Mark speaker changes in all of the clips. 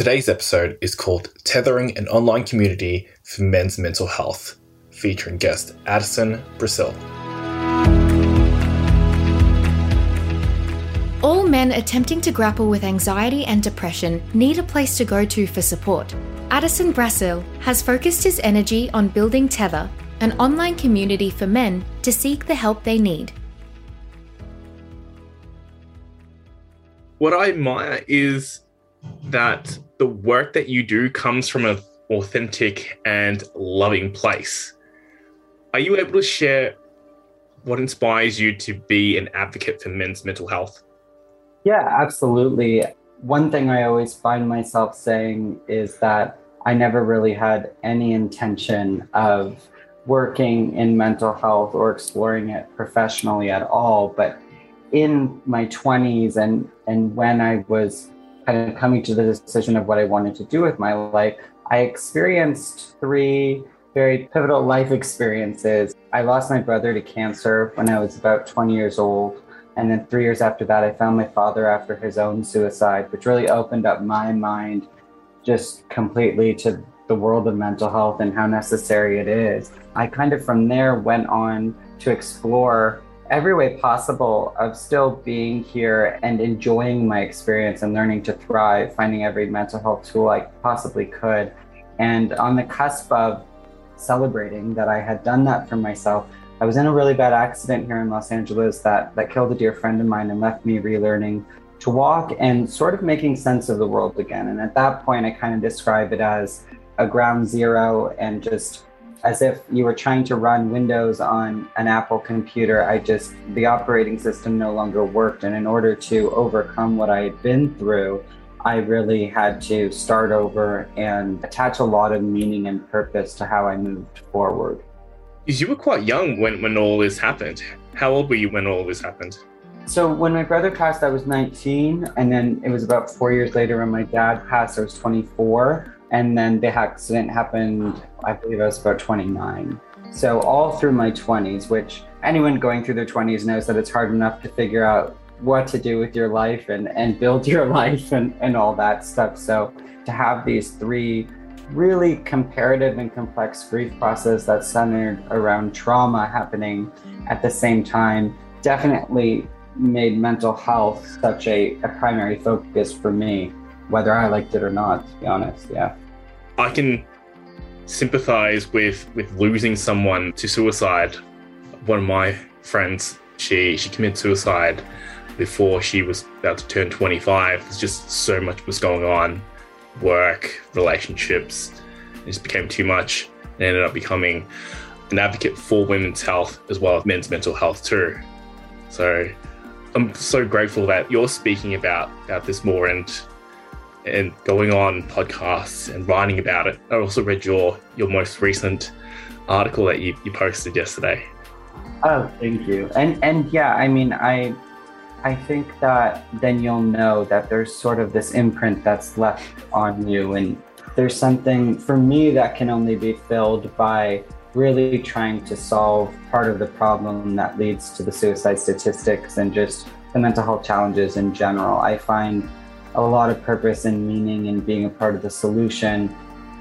Speaker 1: Today's episode is called Tethering an Online Community for Men's Mental Health, featuring guest Addison Brasil.
Speaker 2: All men attempting to grapple with anxiety and depression need a place to go to for support. Addison Brasil has focused his energy on building Tether, an online community for men to seek the help they need.
Speaker 1: What I admire is that the work that you do comes from an authentic and loving place. Are you able to share what inspires you to be an advocate for men's mental health?
Speaker 3: Yeah, absolutely. One thing I always find myself saying is that I never really had any intention of working in mental health or exploring it professionally at all. But in my 20s and, and when I was kind of coming to the decision of what I wanted to do with my life, I experienced three very pivotal life experiences. I lost my brother to cancer when I was about 20 years old. And then three years after that, I found my father after his own suicide, which really opened up my mind just completely to the world of mental health and how necessary it is. I kind of from there went on to explore every way possible of still being here and enjoying my experience and learning to thrive, finding every mental health tool I possibly could. And on the cusp of celebrating that I had done that for myself, I was in a really bad accident here in Los Angeles that, that killed a dear friend of mine and left me relearning to walk and sort of making sense of the world again. And at that point, I kind of describe it as a ground zero and just as if you were trying to run Windows on an Apple computer. I just, the operating system no longer worked. And in order to overcome what I had been through, I really had to start over and attach a lot of meaning and purpose to how I moved forward.
Speaker 1: You were quite young when, when all this happened. How old were you when all this happened?
Speaker 3: So when my brother passed, I was 19, and then it was about four years later when my dad passed, I was 24, and then the accident happened. I believe I was about 29. So all through my 20s, which anyone going through their 20s knows that it's hard enough to figure out what to do with your life and, and build your life and, and all that stuff. So to have these three really comparative and complex grief process that's centered around trauma happening at the same time definitely made mental health such a, a primary focus for me, whether I liked it or not, to be honest. Yeah.
Speaker 1: I can sympathize with with losing someone to suicide. One of my friends, she she committed suicide before she was about to turn 25. There's just so much was going on, work, relationships. It just became too much and ended up becoming an advocate for women's health as well as men's mental health too. So I'm so grateful that you're speaking about about this more and and going on podcasts and writing about it. I also read your your most recent article that you, you posted yesterday.
Speaker 3: Oh, thank you. And and yeah, I mean, I I think that then you'll know that there's sort of this imprint that's left on you and there's something for me that can only be filled by really trying to solve part of the problem that leads to the suicide statistics and just the mental health challenges in general. I find a lot of purpose and meaning in being a part of the solution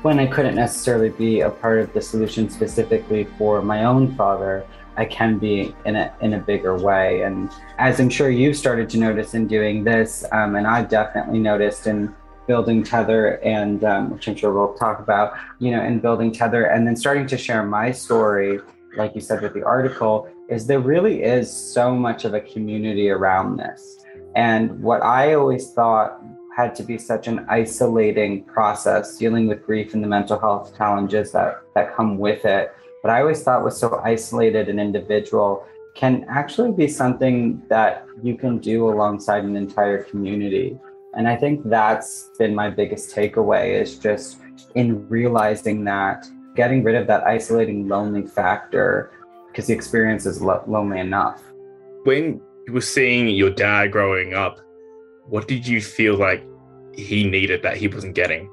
Speaker 3: when I couldn't necessarily be a part of the solution specifically for my own father. I can be in a in a bigger way, and as I'm sure you've started to notice in doing this, um, and I've definitely noticed in building tether and um, which i'm sure we'll talk about you know in building tether and then starting to share my story like you said with the article is there really is so much of a community around this and what i always thought had to be such an isolating process dealing with grief and the mental health challenges that that come with it what i always thought was so isolated and individual can actually be something that you can do alongside an entire community and I think that's been my biggest takeaway is just in realizing that getting rid of that isolating lonely factor because the experience is lo- lonely enough.
Speaker 1: When were seeing your dad growing up, what did you feel like he needed that he wasn't getting?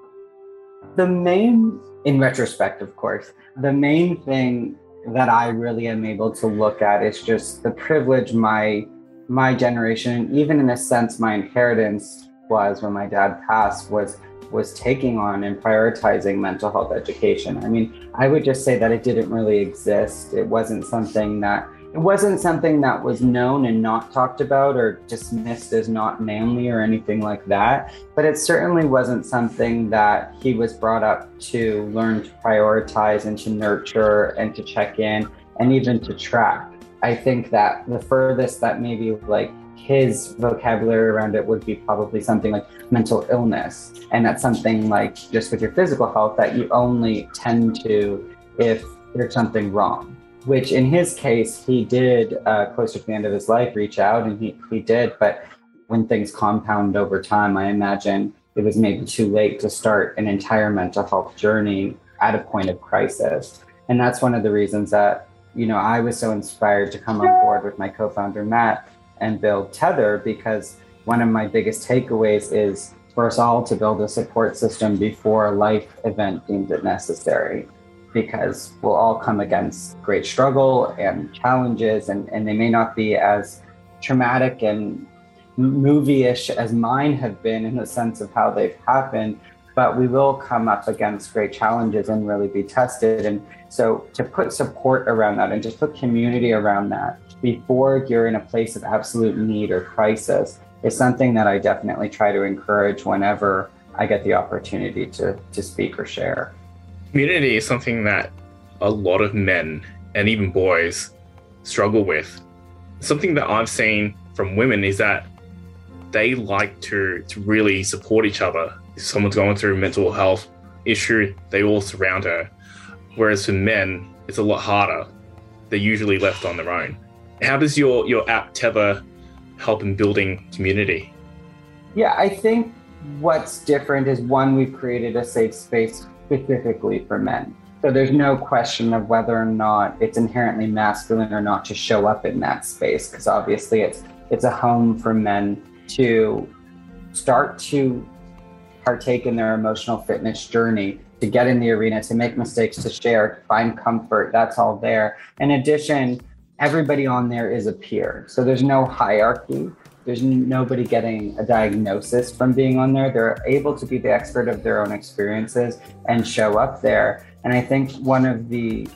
Speaker 3: The main, in retrospect, of course, the main thing that I really am able to look at is just the privilege my my generation, even in a sense, my inheritance was when my dad passed was was taking on and prioritizing mental health education. I mean, I would just say that it didn't really exist. It wasn't something that it wasn't something that was known and not talked about or dismissed as not manly or anything like that. But it certainly wasn't something that he was brought up to learn to prioritize and to nurture and to check in and even to track. I think that the furthest that maybe like his vocabulary around it would be probably something like mental illness. And that's something like just with your physical health that you only tend to if there's something wrong which in his case, he did uh, closer to the end of his life reach out and he, he did. But when things compound over time, I imagine it was maybe too late to start an entire mental health journey at a point of crisis. And that's one of the reasons that, you know, I was so inspired to come on board with my co founder, Matt, and build Tether because one of my biggest takeaways is for us all to build a support system before a life event deems it necessary because we'll all come against great struggle and challenges, and, and they may not be as traumatic and movie-ish as mine have been in the sense of how they've happened but we will come up against great challenges and really be tested. And so to put support around that and just put community around that before you're in a place of absolute need or crisis is something that i definitely try to encourage whenever i get the opportunity to to speak or share
Speaker 1: community is something that a lot of men and even boys struggle with. Something that I've seen from women is that they like to, to really support each other. If someone's going through a mental health issue, they all surround her. Whereas for men, it's a lot harder. They're usually left on their own. How does your, your app Tether help in building community?
Speaker 3: Yeah, I think what's different is one, we've created a safe space specifically for men. So there's no question of whether or not it's inherently masculine or not to show up in that space, because obviously it's it's a home for men to start to partake in their emotional fitness journey, to get in the arena, to make mistakes, to share, to find comfort. That's all there. In addition, everybody on there is a peer. So there's no hierarchy. There's nobody getting a diagnosis from being on there. They're able to be the expert of their own experiences and show up there. And I think one of the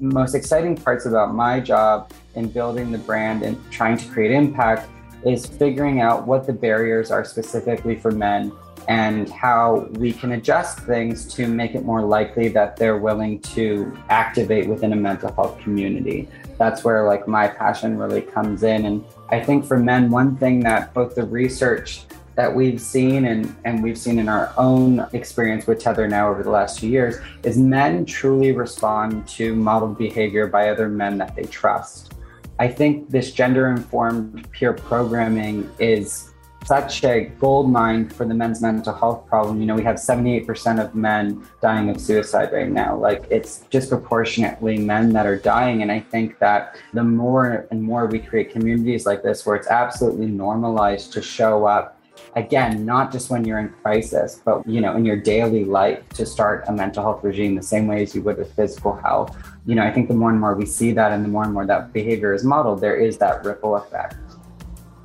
Speaker 3: most exciting parts about my job in building the brand and trying to create impact is figuring out what the barriers are specifically for men and how we can adjust things to make it more likely that they're willing to activate within a mental health community that's where like my passion really comes in. And i think for men one thing that both the research that we've seen and, and we've seen in our own experience with tether now over the last two years is men truly respond to modeled behavior by other men that they trust. I think this gender informed peer programming is such a gold mine for the men's mental health problem. You know, we have 78% of men dying of suicide right now. Like it's disproportionately men that are dying. And I think that the more and more we create communities like this where it's absolutely normalized to show up again not just when you're in crisis but you know in your daily life to start a mental health regime the same way as you would with physical health you know i think the more and more we see that and the more and more that behavior is modeled there is that ripple effect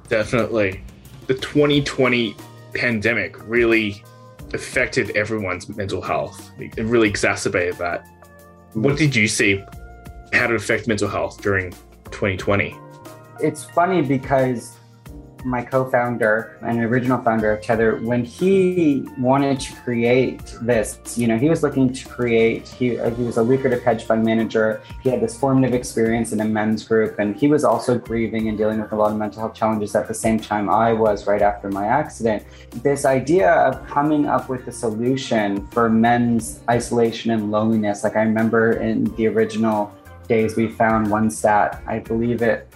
Speaker 1: definitely the 2020 pandemic really affected everyone's mental health. It really exacerbated that. What mm. did you see? How did it affect mental health during 2020?
Speaker 3: It's funny because my co-founder and original founder of Tether, when he wanted to create this, you know, he was looking to create. He uh, he was a lucrative hedge fund manager. He had this formative experience in a men's group, and he was also grieving and dealing with a lot of mental health challenges at the same time I was right after my accident. This idea of coming up with a solution for men's isolation and loneliness, like I remember in the original days, we found one stat. I believe it.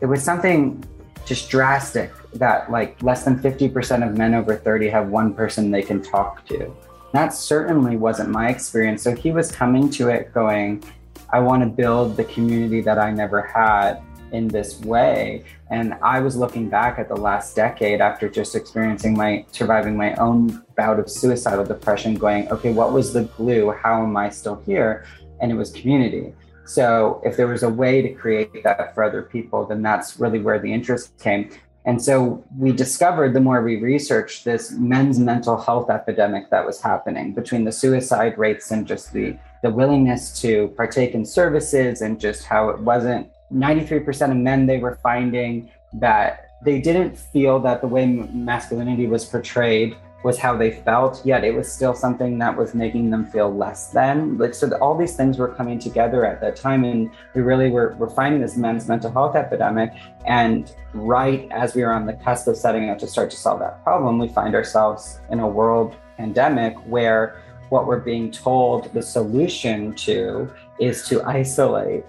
Speaker 3: It was something just drastic that like less than 50% of men over 30 have one person they can talk to. That certainly wasn't my experience. So he was coming to it going, I want to build the community that I never had in this way. And I was looking back at the last decade after just experiencing my surviving my own bout of suicidal depression, going, okay, what was the glue? How am I still here? And it was community. So if there was a way to create that for other people, then that's really where the interest came. And so we discovered the more we researched this men's mental health epidemic that was happening between the suicide rates and just the, the willingness to partake in services and just how it wasn't 93% of men they were finding that they didn't feel that the way masculinity was portrayed was how they felt, yet it was still something that was making them feel less than. Like so, all these things were coming together at that time, and we really were, were finding this men's mental health epidemic. And right as we were on the cusp of setting out to start to solve that problem, we find ourselves in a world pandemic where what we're being told the solution to is to isolate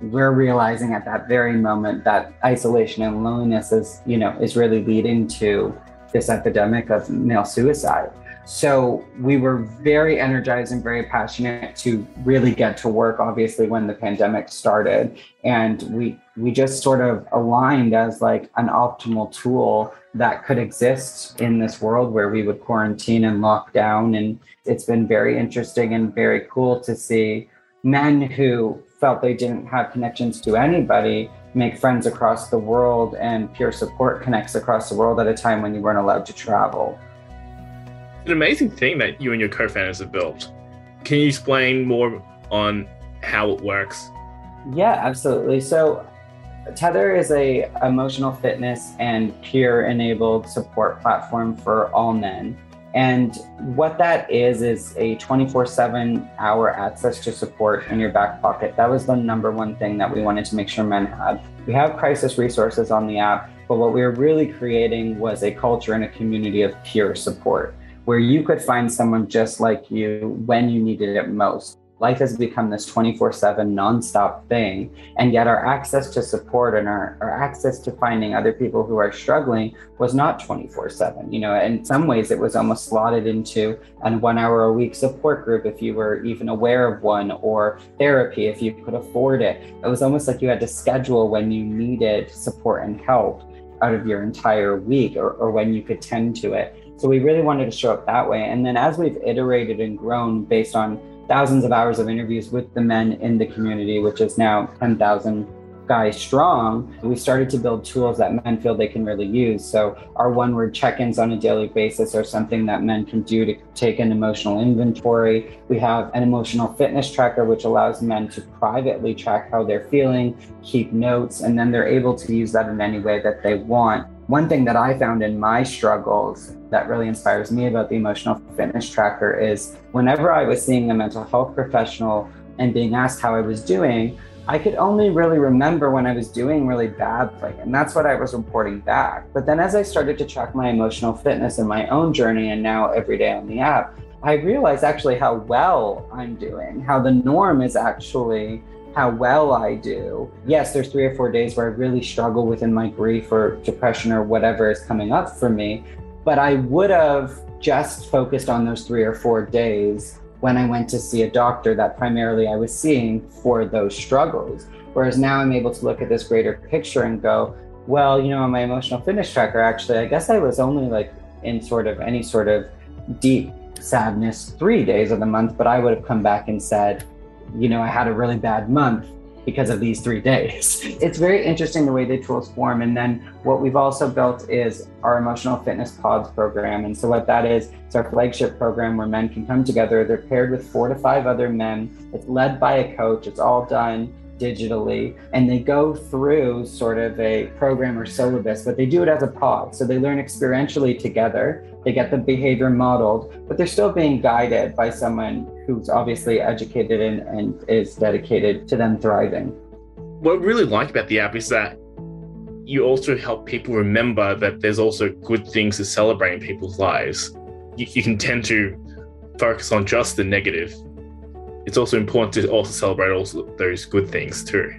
Speaker 3: we're realizing at that very moment that isolation and loneliness is you know is really leading to this epidemic of male suicide. So we were very energized and very passionate to really get to work, obviously, when the pandemic started. And we we just sort of aligned as like an optimal tool that could exist in this world where we would quarantine and lock down. And it's been very interesting and very cool to see men who felt they didn't have connections to anybody make friends across the world and peer support connects across the world at a time when you weren't allowed to travel.
Speaker 1: It's an amazing thing that you and your co-founders have built. Can you explain more on how it works?
Speaker 3: Yeah, absolutely. So Tether is a emotional fitness and peer enabled support platform for all men. And what that is, is a 24 7 hour access to support in your back pocket. That was the number one thing that we wanted to make sure men had. We have crisis resources on the app, but what we were really creating was a culture and a community of peer support where you could find someone just like you when you needed it most life has become this 24 7 nonstop thing. And yet, our access to support and our, our access to finding other people who are struggling was not 24 7. You know, in some ways, it was almost slotted into an one hour a week support group if you were even aware of one, or therapy if you could afford it. It was almost like you had to schedule when you needed support and help out of your entire week or, or when you could tend to it. So we really wanted to show up that way. And then as we've iterated and grown based on thousands of hours of interviews with the men in the community, which is now 10,000 guys strong, we started to build tools that men feel they can really use. So, our one word check ins on a daily basis are something that men can do to take an emotional inventory. We have an emotional fitness tracker, which allows men to privately track how they're feeling, keep notes, and then they're able to use that in any way that they want. One thing that I found in my struggles that really inspires me about the emotional fitness tracker is whenever I was seeing a mental health professional and being asked how I was doing, I could only really remember when I was doing really badly. And that's what I was reporting back. But then as I started to track my emotional fitness in my own journey and now every day on the app, I realized actually how well I'm doing, how the norm is actually how well I do. Yes, there's three or four days where I really struggle within my grief or depression or whatever is coming up for me. But I would have just focused on those three or four days when I went to see a doctor that primarily I was seeing for those struggles. Whereas now I'm able to look at this greater picture and go, well, you know, on my emotional fitness tracker, actually, I guess I was only like in sort of any sort of deep sadness three days of the month, but I would have come back and said, you know, I had a really bad month because of these three days. It's very interesting the way the tools form. And then what we've also built is our emotional fitness pods program. And so what that is, it's our flagship program where men can come together. They're paired with four to five other men. It's led by a coach. It's all done digitally and they go through sort of a program or syllabus, but they do it as a pod. So they learn experientially together. They get the behavior modeled, but they're still being guided by someone who's obviously educated and, and is dedicated to them thriving.
Speaker 1: What I really like about the app is that you also help people remember that there's also good things to celebrate in people's lives. You, you can tend to focus on just the negative it's also important to also celebrate also those good things too.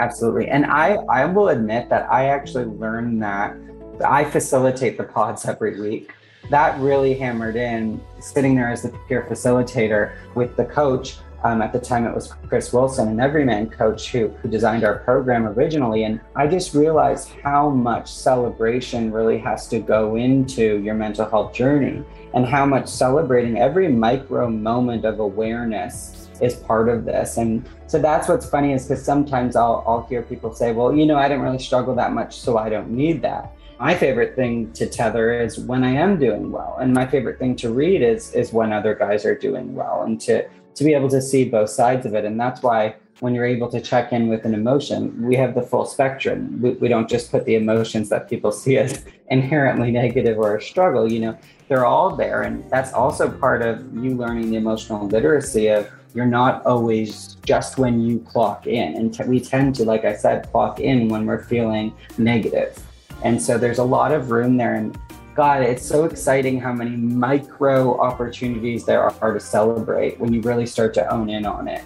Speaker 3: Absolutely. And I, I will admit that I actually learned that I facilitate the pods every week. That really hammered in sitting there as the peer facilitator with the coach. Um, at the time, it was Chris Wilson, an Evryman coach who, who designed our program originally. And I just realized how much celebration really has to go into your mental health journey and how much celebrating every micro moment of awareness is part of this. And so that's what's funny is because sometimes I'll, I'll hear people say, well, you know, I didn't really struggle that much, so I don't need that. my favorite thing to tether is when I am doing well. And my favorite thing to read is is when other guys are doing well and to to be able to see both sides of it. And that's why when you're able to check in with an emotion, we have the full spectrum. We, we don't just put the emotions that people see as inherently negative or a struggle, you know, they're all there. And that's also part of you learning the emotional literacy of you're not always just when you clock in. And t- we tend to, like I said, clock in when we're feeling negative. And so there's a lot of room there. And God, it's so exciting how many micro opportunities there are to celebrate when you really start to own in on it.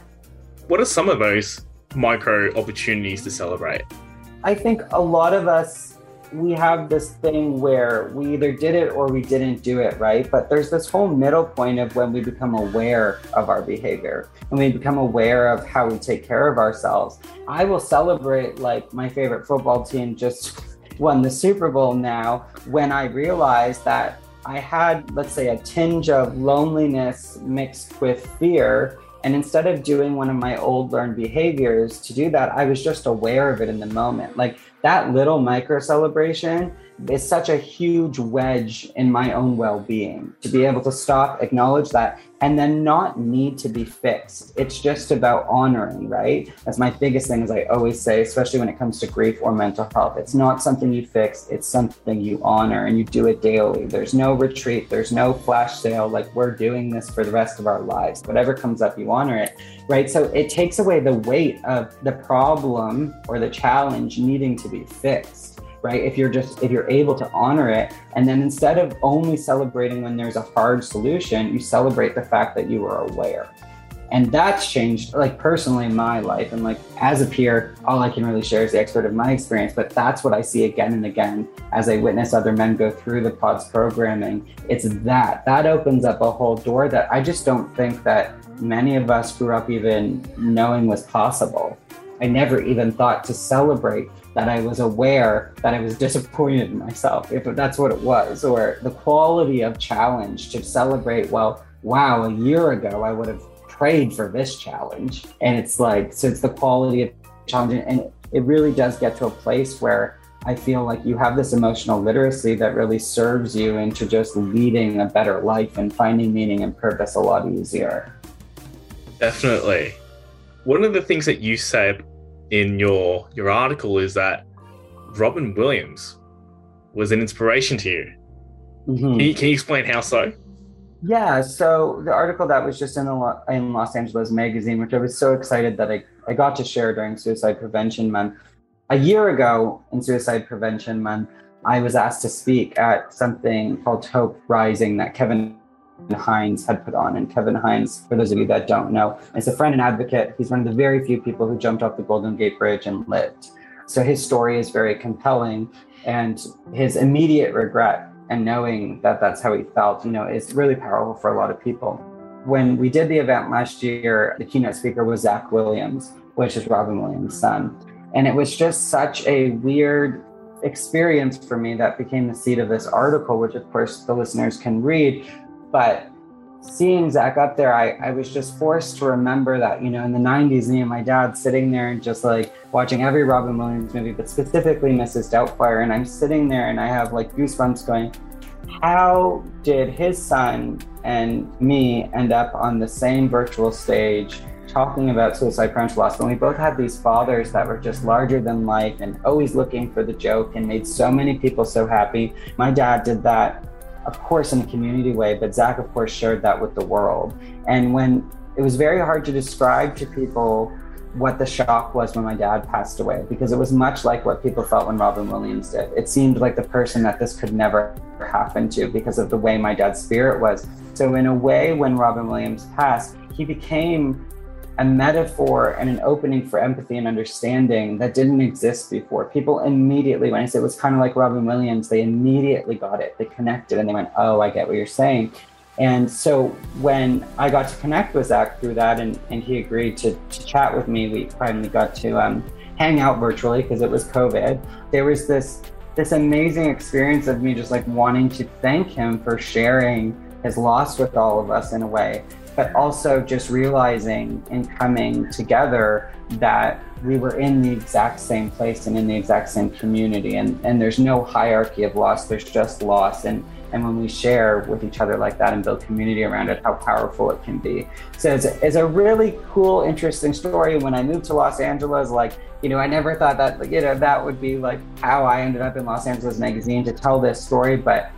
Speaker 1: What are some of those micro opportunities to celebrate?
Speaker 3: I think a lot of us, we have this thing where we either did it or we didn't do it, right? But there's this whole middle point of when we become aware of our behavior and we become aware of how we take care of ourselves. I will celebrate like my favorite football team just won the Super Bowl now when I realized that I had, let's say, a tinge of loneliness mixed with fear and instead of doing one of my old learned behaviors to do that, I was just aware of it in the moment. Like that little micro celebration is such a huge wedge in my own well being to be able to stop, acknowledge that, and then not need to be fixed. It's just about honoring, right? That's my biggest thing, as I always say, especially when it comes to grief or mental health. It's not something you fix, it's something you honor and you do it daily. There's no retreat, there's no flash sale. Like we're doing this for the rest of our lives. Whatever comes up, you honor it, right? So it takes away the weight of the problem or the challenge needing to be fixed right? If you're just if you're able to honor it, and then instead of only celebrating when there's a hard solution, you celebrate the fact that you were aware. And that's changed, like personally in my life. And like as a peer, all I can really share is the expert of my experience. But that's what I see again and again as I witness other men go through the pods programming. It's that that opens up a whole door that I just don't think that many of us grew up even knowing was possible. I never even thought to celebrate that I was aware that I was disappointed in myself, if that's what it was, or the quality of challenge to celebrate, well, wow, a year ago I would have prayed for this challenge. And it's like, so it's the quality of challenge. And it really does get to a place where I feel like you have this emotional literacy that really serves you into just leading a better life and finding meaning and purpose a lot easier.
Speaker 1: Definitely. One of the things that you said in your your article is that Robin Williams was an inspiration to you. Mm-hmm. Can, you can you explain how so?
Speaker 3: Yeah, so the article that was just in the in Los Angeles magazine, which I was so excited that I, I got to share during Suicide Prevention Month. A year ago in Suicide Prevention Month, I was asked to speak at something called Hope Rising that Kevin Hines had put on. And Kevin Hines, for those of you that don't know, is a friend and advocate. He's one of the very few people who jumped off the Golden Gate Bridge and lived. So his story is very compelling. And his immediate regret and knowing that that's how he felt, you know, is really powerful for a lot of people. When we did the event last year, the keynote speaker was Zak Williams, which is Robin Williams' son. And it was just such a weird experience for me that became the seed of this article, which of course the listeners can read. But seeing Zak up there, I, I was just forced to remember that, you know, in the 90s, me and my dad sitting there and just like watching every Robin Williams movie, but specifically Mrs. Doubtfire. And I'm sitting there and I have like goosebumps going, how did his son and me end up on the same virtual stage talking about suicide prevention loss when we both had these fathers that were just larger than life and always looking for the joke and made so many people so happy. My dad did that of course, in a community way, but Zak, of course, shared that with the world. And when it was very hard to describe to people what the shock was when my dad passed away, because it was much like what people felt when Robin Williams did. It seemed like the person that this could never happen to because of the way my dad's spirit was. So, in a way, when Robin Williams passed, he became a metaphor and an opening for empathy and understanding that didn't exist before. People immediately, when I said it was kind of like Robin Williams, they immediately got it. They connected and they went, Oh, I get what you're saying. And so when I got to connect with Zak through that and, and he agreed to, to chat with me, we finally got to um, hang out virtually because it was COVID. There was this this amazing experience of me just like wanting to thank him for sharing his loss with all of us in a way, but also just realizing and coming together that we were in the exact same place and in the exact same community. And, and there's no hierarchy of loss there's just loss. And and when we share with each other like that and build community around it how powerful it can be. So it's it's a really cool interesting story. When i moved to los angeles like you know i never thought that you know that would be like how i ended up in los angeles magazine to tell this story. But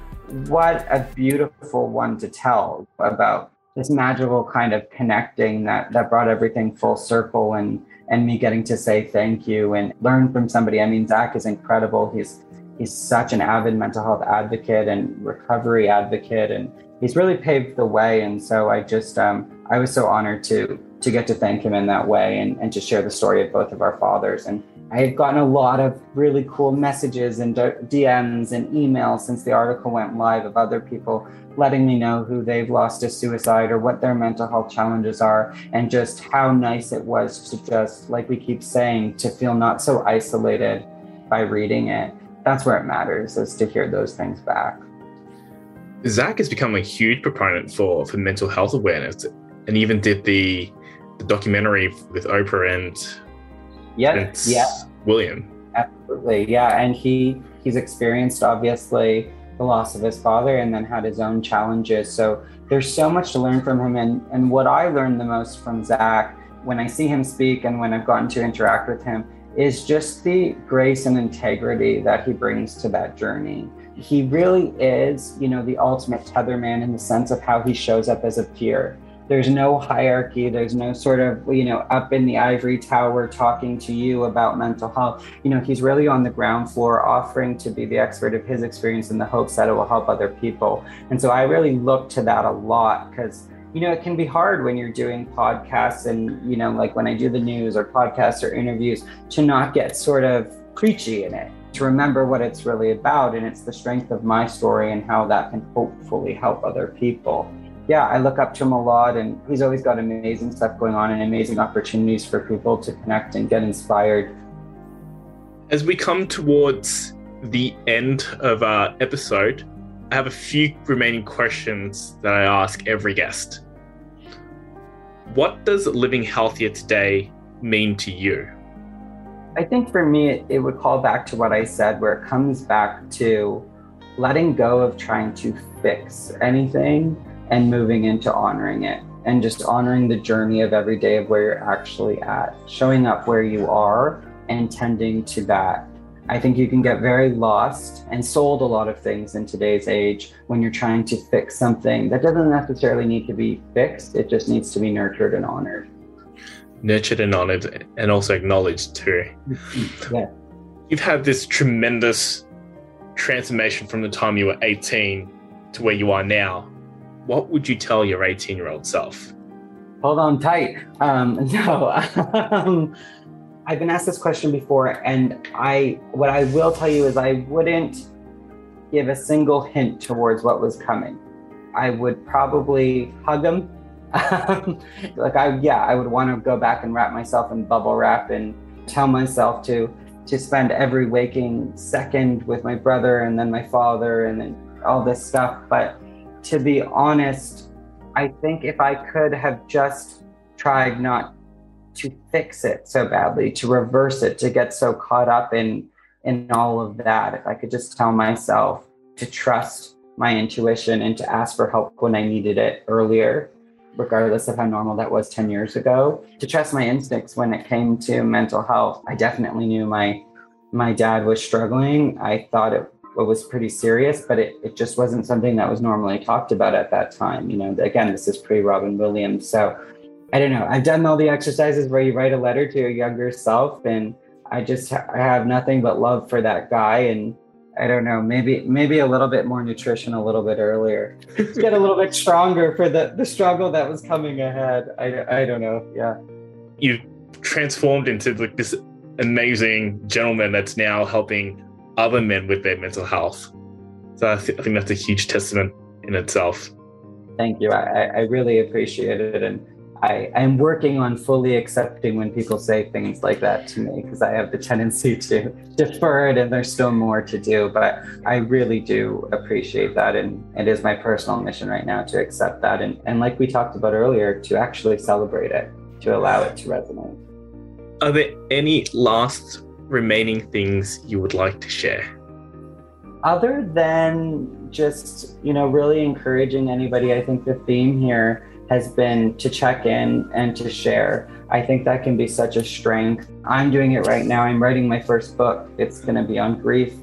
Speaker 3: what a beautiful one to tell about this magical kind of connecting that that brought everything full circle and and me getting to say thank you and learn from somebody. I mean, Zak is incredible. He's he's such an avid mental health advocate and recovery advocate, and he's really paved the way. And so I just um, I was so honored to to get to thank him in that way and, and to share the story of both of our fathers. And I have gotten a lot of really cool messages and DMs and emails since the article went live of other people letting me know who they've lost to suicide or what their mental health challenges are, and just how nice it was to just, like we keep saying, to feel not so isolated by reading it. That's where it matters, is to hear those things back.
Speaker 1: Zak has become a huge proponent for, for mental health awareness and even did the, the documentary with Oprah and
Speaker 3: yeah, yeah.
Speaker 1: William.
Speaker 3: Absolutely. Yeah. And he he's experienced obviously the loss of his father and then had his own challenges. So there's so much to learn from him. And, and what I learned the most from Zak when I see him speak and when I've gotten to interact with him is just the grace and integrity that he brings to that journey. He really is, you know, the ultimate tether man in the sense of how he shows up as a peer there's no hierarchy there's no sort of you know up in the ivory tower talking to you about mental health. You know he's really on the ground floor offering to be the expert of his experience in the hopes that it will help other people. And so i really look to that a lot because you know it can be hard when you're doing podcasts and you know like when i do the news or podcasts or interviews to not get sort of preachy in it to remember what it's really about. And it's the strength of my story and how that can hopefully help other people yeah, I look up to him a lot, and he's always got amazing stuff going on and amazing opportunities for people to connect and get inspired.
Speaker 1: As we come towards the end of our episode, I have a few remaining questions that I ask every guest. What does living healthier today mean to you?
Speaker 3: I think for me, it would call back to what I said, where it comes back to letting go of trying to fix anything and moving into honoring it and just honoring the journey of every day of where you're actually at, showing up where you are and tending to that. I think you can get very lost and sold a lot of things in today's age when you're trying to fix something that doesn't necessarily need to be fixed, it just needs to be nurtured and honored.
Speaker 1: Nurtured and honored, and also acknowledged too. Mm-hmm.
Speaker 3: yeah.
Speaker 1: You've had this tremendous transformation from the time you were 18 to where you are now what would you tell your 18 year old self?
Speaker 3: Hold on tight. Um, no, um, I've been asked this question before, and I what I will tell you is I wouldn't give a single hint towards what was coming. I would probably hug him. like I yeah, I would want to go back and wrap myself in bubble wrap and tell myself to to spend every waking second with my brother and then my father and then all this stuff. But to be honest, I think if I could have just tried not to fix it so badly, to reverse it, to get so caught up in in all of that, if I could just tell myself to trust my intuition and to ask for help when I needed it earlier, regardless of how normal that was 10 years ago, to trust my instincts when it came to mental health. I definitely knew my my dad was struggling. I thought it was pretty serious, but it, it just wasn't something that was normally talked about at that time. You know, again, this is pre Robin Williams. So I don't know. I've done all the exercises where you write a letter to your younger self, and I just I have nothing but love for that guy. And I don't know, maybe maybe a little bit more nutrition a little bit earlier, get a little bit stronger for the the struggle that was coming ahead. I I don't know. Yeah,
Speaker 1: you transformed into like this amazing gentleman that's now helping other men with their mental health. So I, th- I think that's a huge testament in itself.
Speaker 3: Thank you. I, I really appreciate it. And I I'm working on fully accepting when people say things like that to me because I have the tendency to defer it and there's still more to do. But I really do appreciate that. And it is my personal mission right now to accept that. And, and like we talked about earlier, to actually celebrate it, to allow it to resonate.
Speaker 1: Are there any last remaining things you would like to share?
Speaker 3: Other than just, you know, really encouraging anybody, I think the theme here has been to check in and to share. I think that can be such a strength. I'm doing it right now. I'm writing my first book. It's going to be on grief.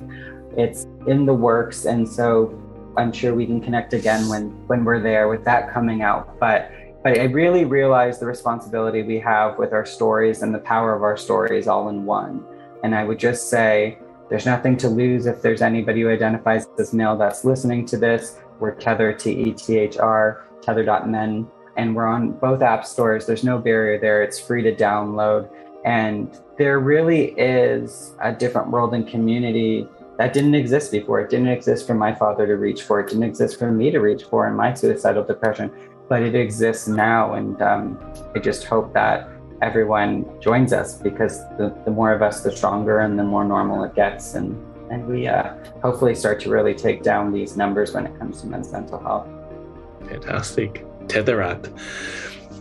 Speaker 3: It's in the works and so I'm sure we can connect again when when we're there with that coming out. But but I really realize the responsibility we have with our stories and the power of our stories all in one. And I would just say there's nothing to lose if there's anybody who identifies as male that's listening to this. We're Tether, to ETHR tether.men, and we're on both app stores. There's no barrier there, it's free to download. And there really is a different world and community that didn't exist before. It didn't exist for my father to reach for, it didn't exist for me to reach for in my suicidal depression, but it exists now. And um, I just hope that everyone joins us because the, the more of us, the stronger and the more normal it gets. And, and we uh, hopefully start to really take down these numbers when it comes to men's mental health.
Speaker 1: Fantastic. Tether app.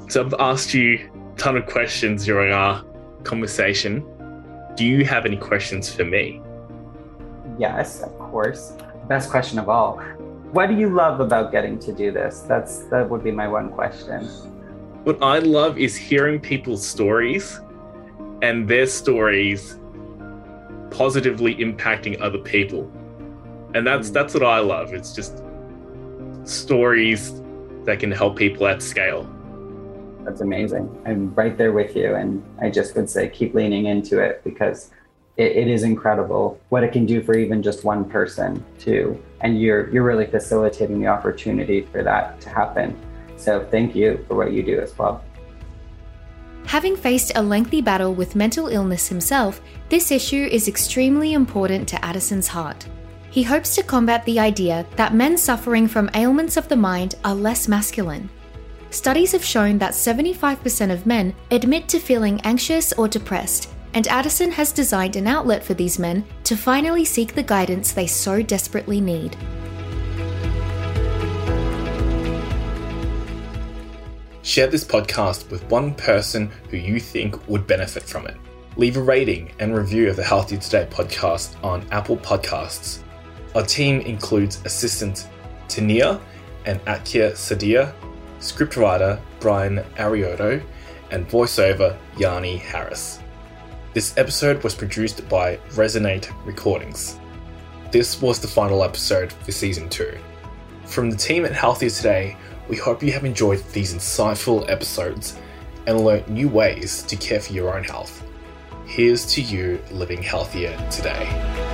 Speaker 1: So I've asked you a ton of questions during our conversation. Do you have any questions for me?
Speaker 3: Yes, of course. Best question of all. What do you love about getting to do this? That's that would be my one question.
Speaker 1: What I love is hearing people's stories and their stories positively impacting other people. And that's mm. that's what I love. It's just stories that can help people at scale.
Speaker 3: That's amazing. I'm right there with you. And I just would say keep leaning into it because it, it is incredible what it can do for even just one person too. And you're you're really facilitating the opportunity for that to happen. So thank you for what you do as well.
Speaker 2: Having faced a lengthy battle with mental illness himself, this issue is extremely important to Addison's heart. He hopes to combat the idea that men suffering from ailments of the mind are less masculine. Studies have shown that 75% of men admit to feeling anxious or depressed, and Addison has designed an outlet for these men to finally seek the guidance they so desperately need.
Speaker 1: Share this podcast with one person who you think would benefit from it. Leave a rating and review of the Healthier Today podcast on Apple Podcasts our team includes assistant Tania and Akia Sadia, scriptwriter Brian Arioto, and voiceover Yanni Harris. This episode was produced by Resonate Recordings. This was the final episode for season 2. From the team at Healthier Today, we hope you have enjoyed these insightful episodes and learnt new ways to care for your own health. Here's to you living healthier today.